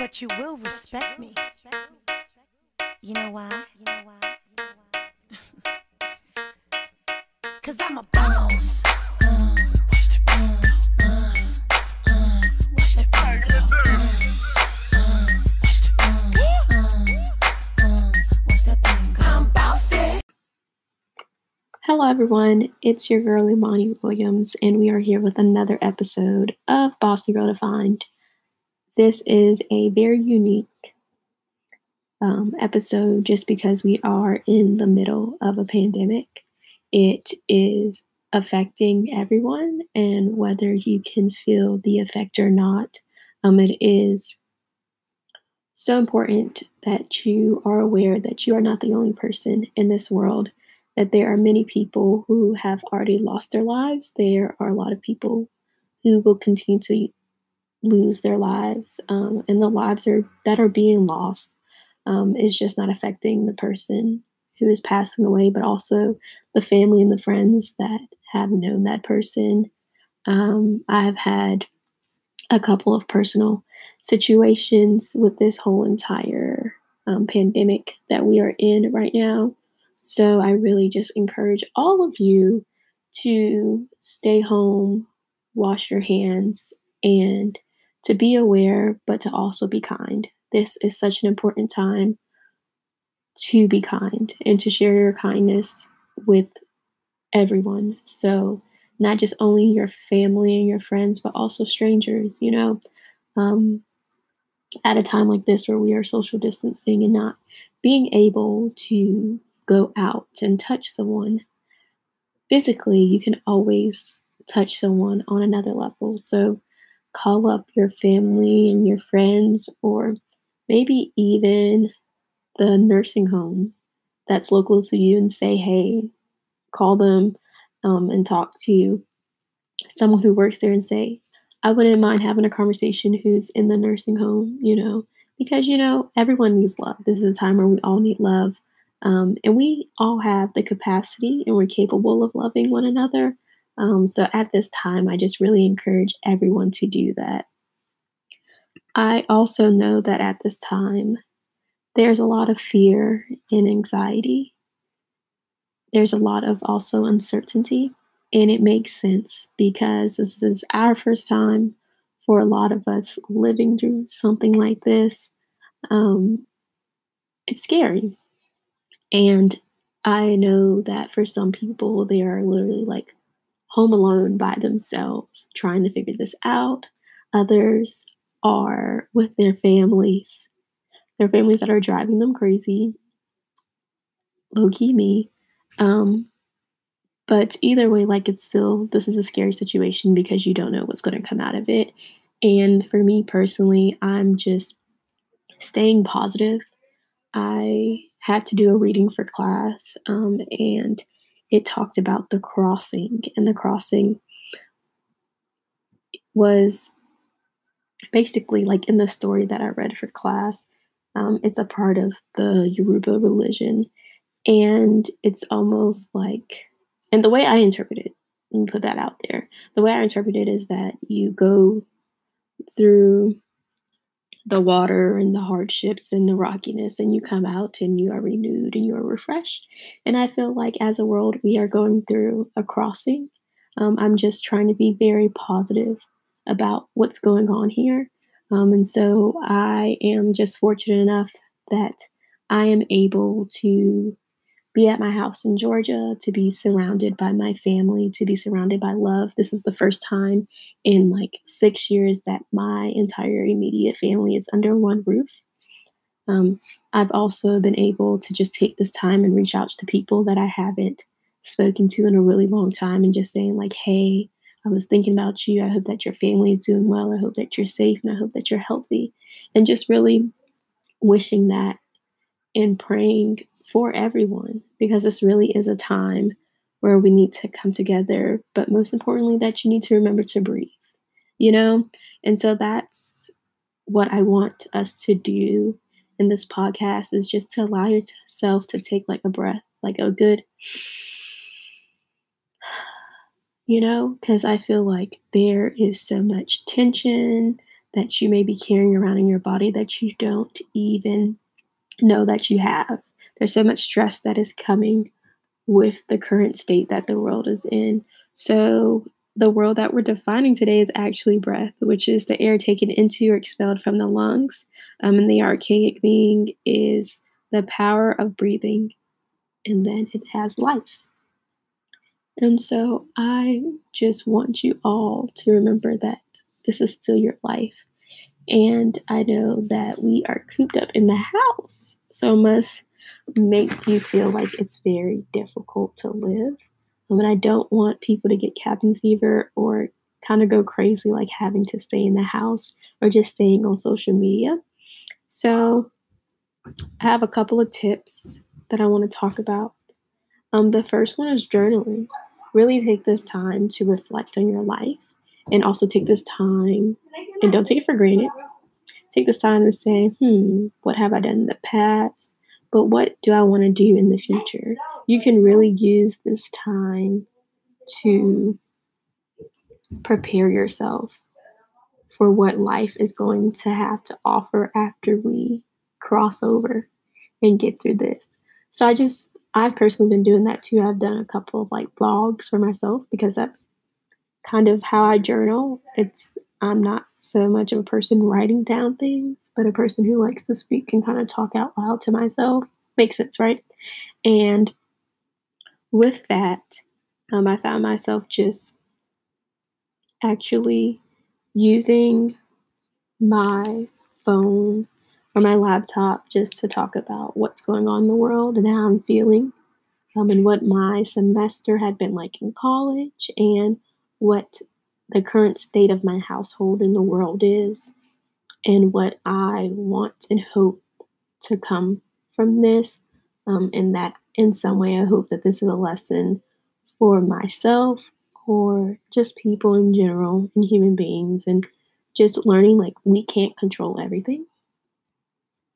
but you will respect me. You know why? Cause I'm a boss. Hello, everyone. It's your girl Imani Williams, and we are here with another episode of Bossy Girl Defined. This is a very unique um, episode just because we are in the middle of a pandemic. It is affecting everyone, and whether you can feel the effect or not, um, it is so important that you are aware that you are not the only person in this world that there are many people who have already lost their lives. There are a lot of people who will continue to lose their lives, um, and the lives are that are being lost um, is just not affecting the person who is passing away, but also the family and the friends that have known that person. Um, I have had a couple of personal situations with this whole entire um, pandemic that we are in right now. So I really just encourage all of you to stay home, wash your hands, and to be aware, but to also be kind. This is such an important time to be kind and to share your kindness with everyone. So, not just only your family and your friends, but also strangers, you know. Um, at a time like this where we are social distancing and not being able to go out and touch someone physically, you can always touch someone on another level. So call up your family and your friends, or maybe even the nursing home that's local to you and say, hey, call them um, and talk to someone who works there and say, I wouldn't mind having a conversation who's in the nursing home, you know, because, you know, everyone needs love. This is a time where we all need love. Um, and we all have the capacity and we're capable of loving one another. Um, so at this time, I just really encourage everyone to do that. I also know that at this time, there's a lot of fear and anxiety. There's a lot of also uncertainty. And it makes sense because this is our first time for a lot of us living through something like this. Um, it's scary. And I know that for some people, they are literally like home alone by themselves, trying to figure this out. Others are with their families, their families that are driving them crazy. Low key, me. Um, but either way, like it's still, this is a scary situation because you don't know what's going to come out of it. And for me personally, I'm just staying positive. I had to do a reading for class, um, and it talked about the crossing, and the crossing was basically like in the story that I read for class. Um, it's a part of the Yoruba religion, and it's almost like, and the way I interpret it, and put that out there, the way I interpret it is that you go through the water and the hardships and the rockiness, and you come out and you are renewed and you are refreshed. And I feel like as a world, we are going through a crossing. Um, I'm just trying to be very positive about what's going on here. Um, and so I am just fortunate enough that I am able to be at my house in Georgia, to be surrounded by my family, to be surrounded by love. This is the first time in like six years that my entire immediate family is under one roof. Um, I've also been able to just take this time and reach out to people that I haven't spoken to in a really long time and just saying, like, hey, I was thinking about you. I hope that your family is doing well. I hope that you're safe and I hope that you're healthy. And just really wishing that and praying for everyone because this really is a time where we need to come together, but most importantly, that you need to remember to breathe, you know? And so that's what I want us to do in this podcast is just to allow yourself to take like a breath, like a good, you know, because I feel like there is so much tension, that you may be carrying around in your body that you don't even know that you have. There's so much stress that is coming with the current state that the world is in. So, the world that we're defining today is actually breath, which is the air taken into or expelled from the lungs. Um, and the archaic being is the power of breathing, and then it has life. And so I just want you all to remember that this is still your life. And I know that we are cooped up in the house, so it must make you feel like it's very difficult to live. Um, and I don't want people to get cabin fever or kind of go crazy like having to stay in the house or just staying on social media. So I have a couple of tips that I want to talk about. Um, the first one is journaling. Really take this time to reflect on your life and also take this time and don't take it for granted. Take this time to say, hmm, what have I done in the past? But what do I want to do in the future? You can really use this time to prepare yourself for what life is going to have to offer after we cross over and get through this. So I just I've personally been doing that too. I've done a couple of like vlogs for myself because that's kind of how I journal. It's I'm not so much of a person writing down things, but a person who likes to speak and kind of talk out loud to myself. Makes sense, right? And with that, um, I found myself just actually using my phone or my laptop just to talk about what's going on in the world and how I'm feeling, um, and what my semester had been like in college, and what the current state of my household in the world is, and what I want and hope to come from this. Um, and that in some way, I hope that this is a lesson for myself or just people in general and human beings, and just learning like we can't control everything.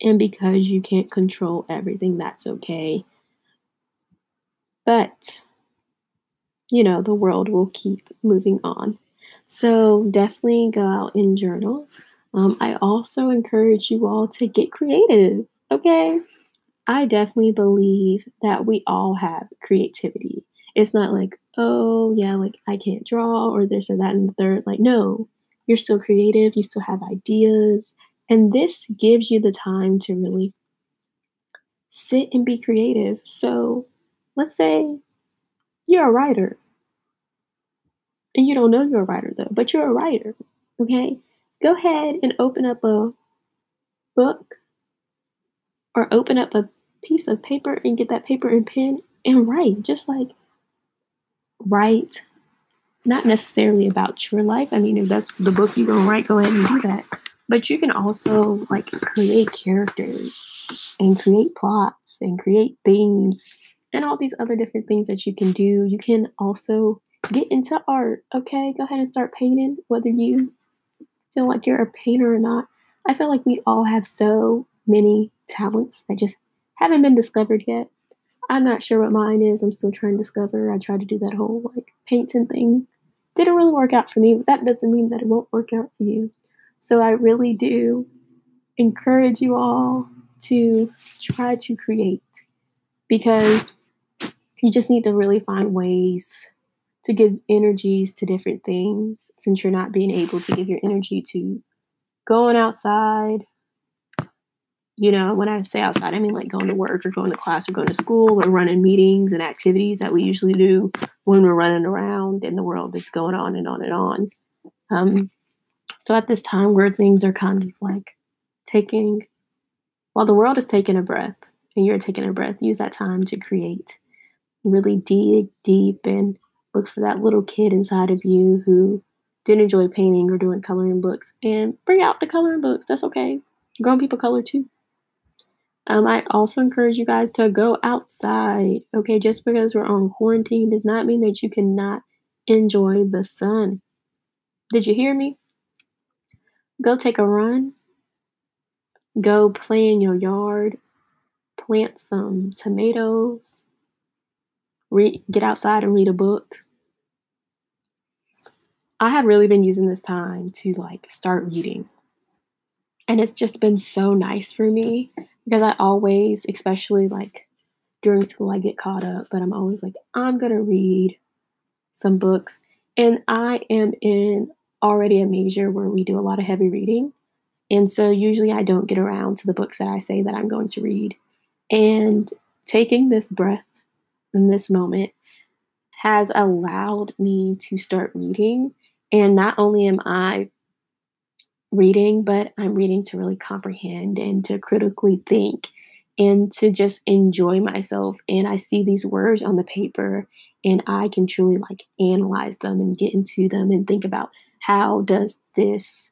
And because you can't control everything, that's okay. But, you know, the world will keep moving on. So definitely go out and journal. Um, I also encourage you all to get creative, okay? I definitely believe that we all have creativity. It's not like, oh, yeah, like I can't draw or this or that and the third. Like, no, you're still creative, you still have ideas. And this gives you the time to really sit and be creative. So let's say you're a writer and you don't know you're a writer though, but you're a writer, okay? Go ahead and open up a book or open up a piece of paper and get that paper and pen and write. Just like write, not necessarily about your life. I mean, if that's the book you're gonna write, go ahead and do that. But you can also like create characters and create plots and create themes and all these other different things that you can do. You can also get into art. Okay, go ahead and start painting, whether you feel like you're a painter or not. I feel like we all have so many talents that just haven't been discovered yet. I'm not sure what mine is. I'm still trying to discover. I tried to do that whole like painting thing. Didn't really work out for me, but that doesn't mean that it won't work out for you. So I really do encourage you all to try to create because you just need to really find ways to give energies to different things since you're not being able to give your energy to going outside, you know, when I say outside, I mean like going to work or going to class or going to school or running meetings and activities that we usually do when we're running around in the world that's going on and on and on. Um, so at this time where things are kind of like taking, while the world is taking a breath and you're taking a breath, use that time to create. Really dig deep and look for that little kid inside of you who didn't enjoy painting or doing coloring books and bring out the coloring books. That's okay. Grown people color too. Um, I also encourage you guys to go outside. Okay, just because we're on quarantine does not mean that you cannot enjoy the sun. Did you hear me? Go take a run. Go play in your yard. Plant some tomatoes. Read, get outside and read a book. I have really been using this time to like start reading. And it's just been so nice for me because I always, especially like during school, I get caught up, but I'm always like, I'm going to read some books. And I am in already a major where we do a lot of heavy reading. And so usually I don't get around to the books that I say that I'm going to read. And taking this breath in this moment has allowed me to start reading. And not only am I reading, but I'm reading to really comprehend and to critically think and to just enjoy myself. And I see these words on the paper and I can truly like analyze them and get into them and think about how does this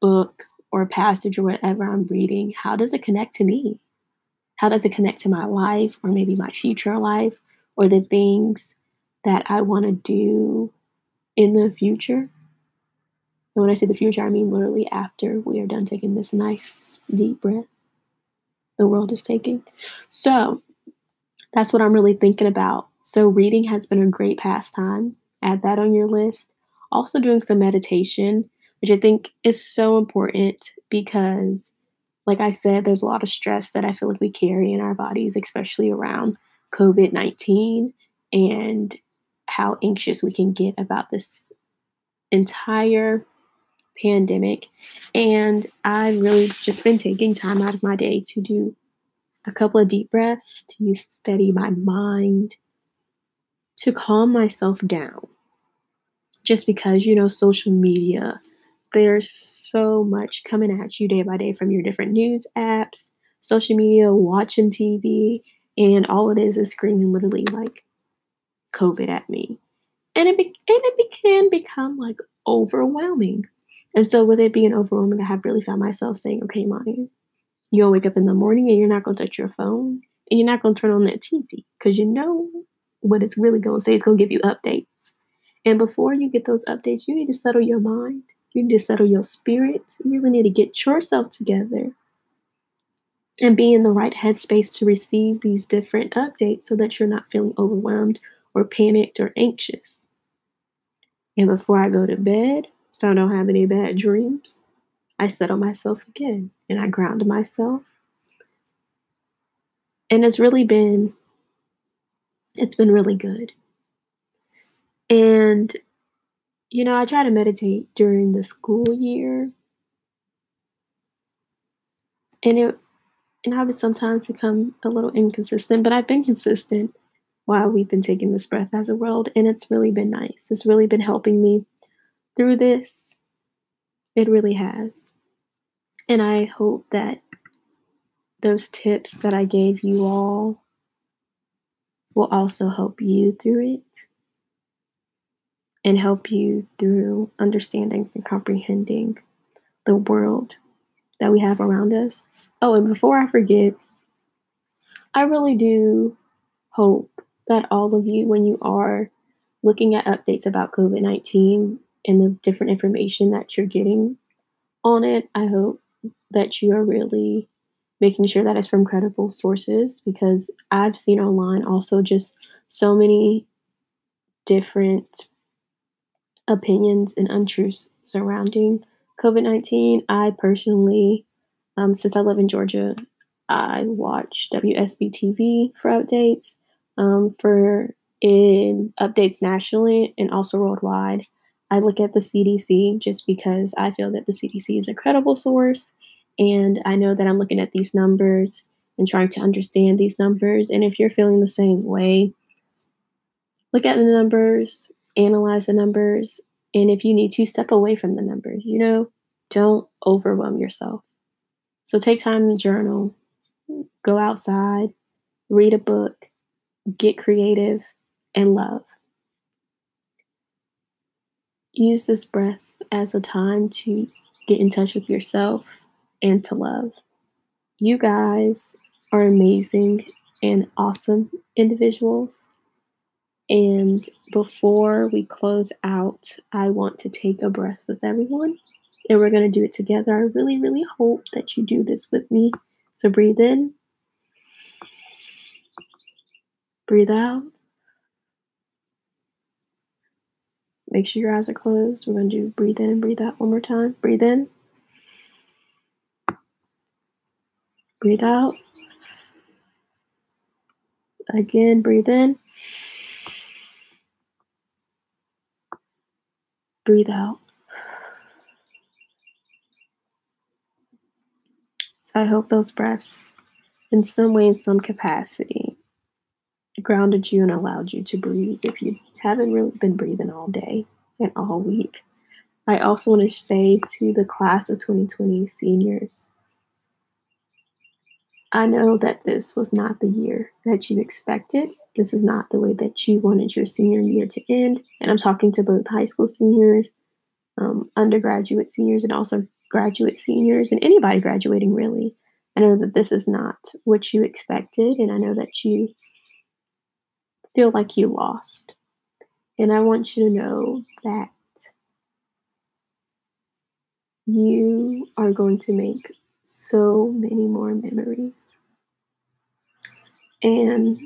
book or passage or whatever I'm reading, how does it connect to me? How does it connect to my life or maybe my future life or the things that I want to do in the future? And when I say the future, I mean literally after we are done taking this nice deep breath the world is taking. So that's what I'm really thinking about. So reading has been a great pastime. Add that on your list. Also, doing some meditation, which I think is so important because, like I said, there's a lot of stress that I feel like we carry in our bodies, especially around COVID 19 and how anxious we can get about this entire pandemic. And I've really just been taking time out of my day to do a couple of deep breaths, to steady my mind, to calm myself down. Just because, you know, social media, there's so much coming at you day by day from your different news apps, social media, watching TV, and all it is is screaming literally like COVID at me. And it, be- and it be- can become like overwhelming. And so, with it being overwhelming, I have really found myself saying, okay, Monty, you'll wake up in the morning and you're not going to touch your phone and you're not going to turn on that TV because you know what it's really going to say. It's going to give you updates. And before you get those updates, you need to settle your mind. You need to settle your spirit. You really need to get yourself together and be in the right headspace to receive these different updates so that you're not feeling overwhelmed or panicked or anxious. And before I go to bed, so I don't have any bad dreams. I settle myself again and I ground myself. And it's really been it's been really good. And you know, I try to meditate during the school year. And it and I would sometimes become a little inconsistent, but I've been consistent while we've been taking this breath as a world, and it's really been nice. It's really been helping me through this. It really has. And I hope that those tips that I gave you all will also help you through it and help you through understanding and comprehending the world that we have around us. Oh, and before I forget, I really do hope that all of you, when you are looking at updates about COVID 19, and the different information that you're getting on it. I hope that you are really making sure that it's from credible sources because I've seen online also just so many different opinions and untruths surrounding COVID 19. I personally, um, since I live in Georgia, I watch WSB TV for updates, um, for in updates nationally and also worldwide. I look at the CDC just because I feel that the CDC is a credible source. And I know that I'm looking at these numbers and trying to understand these numbers. And if you're feeling the same way, look at the numbers, analyze the numbers. And if you need to, step away from the numbers. You know, don't overwhelm yourself. So take time to journal, go outside, read a book, get creative, and love use this breath as a time to get in touch with yourself and to love. You guys are amazing and awesome individuals. And before we close out, I want to take a breath with everyone. And we're going to do it together. I really, really hope that you do this with me. So breathe in, breathe out. Make sure your eyes are closed. We're going to do breathe in breathe out one more time. Breathe in. Breathe out. Again, breathe in. Breathe out. So I hope those breaths, in some way, in some capacity, grounded you and allowed you to breathe if you haven't really been breathing all day and all week. I also want to say to the class of 2020 seniors I know that this was not the year that you expected. This is not the way that you wanted your senior year to end. And I'm talking to both high school seniors, um, undergraduate seniors, and also graduate seniors, and anybody graduating really. I know that this is not what you expected, and I know that you feel like you lost. And I want you to know that you are going to make so many more memories. And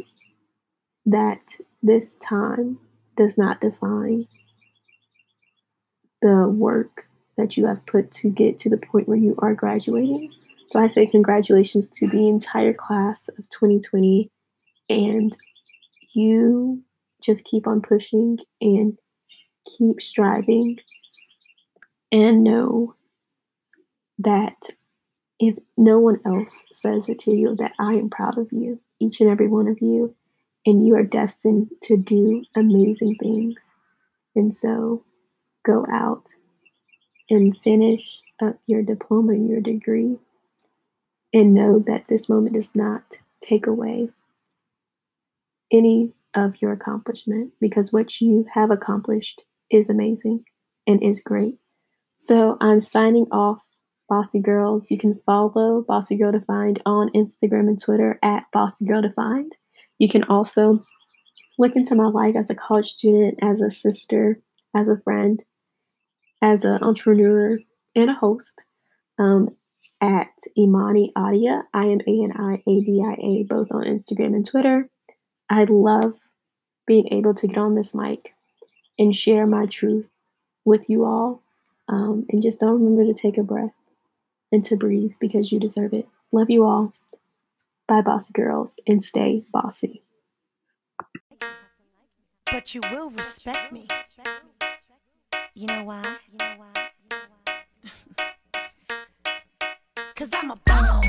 that this time does not define the work that you have put to get to the point where you are graduating. So I say congratulations to the entire class of 2020 and you just keep on pushing and keep striving and know that if no one else says it to you, that I am proud of you, each and every one of you, and you are destined to do amazing things. And so go out and finish up your diploma your degree and know that this moment does not take away any of your accomplishment because what you have accomplished is amazing and is great. So I'm signing off, Bossy Girls. You can follow Bossy Girl Defined on Instagram and Twitter at Bossy Girl Defined. You can also look into my life as a college student, as a sister, as a friend, as an entrepreneur, and a host um, at Imani Adia, I M A N I A D I A, both on Instagram and Twitter. I love being able to get on this mic and share my truth with you all. Um, and just don't remember to take a breath and to breathe because you deserve it. Love you all. Bye, bossy girls, and stay bossy. But you will respect me. You know why? You know why? Cause I'm a boss.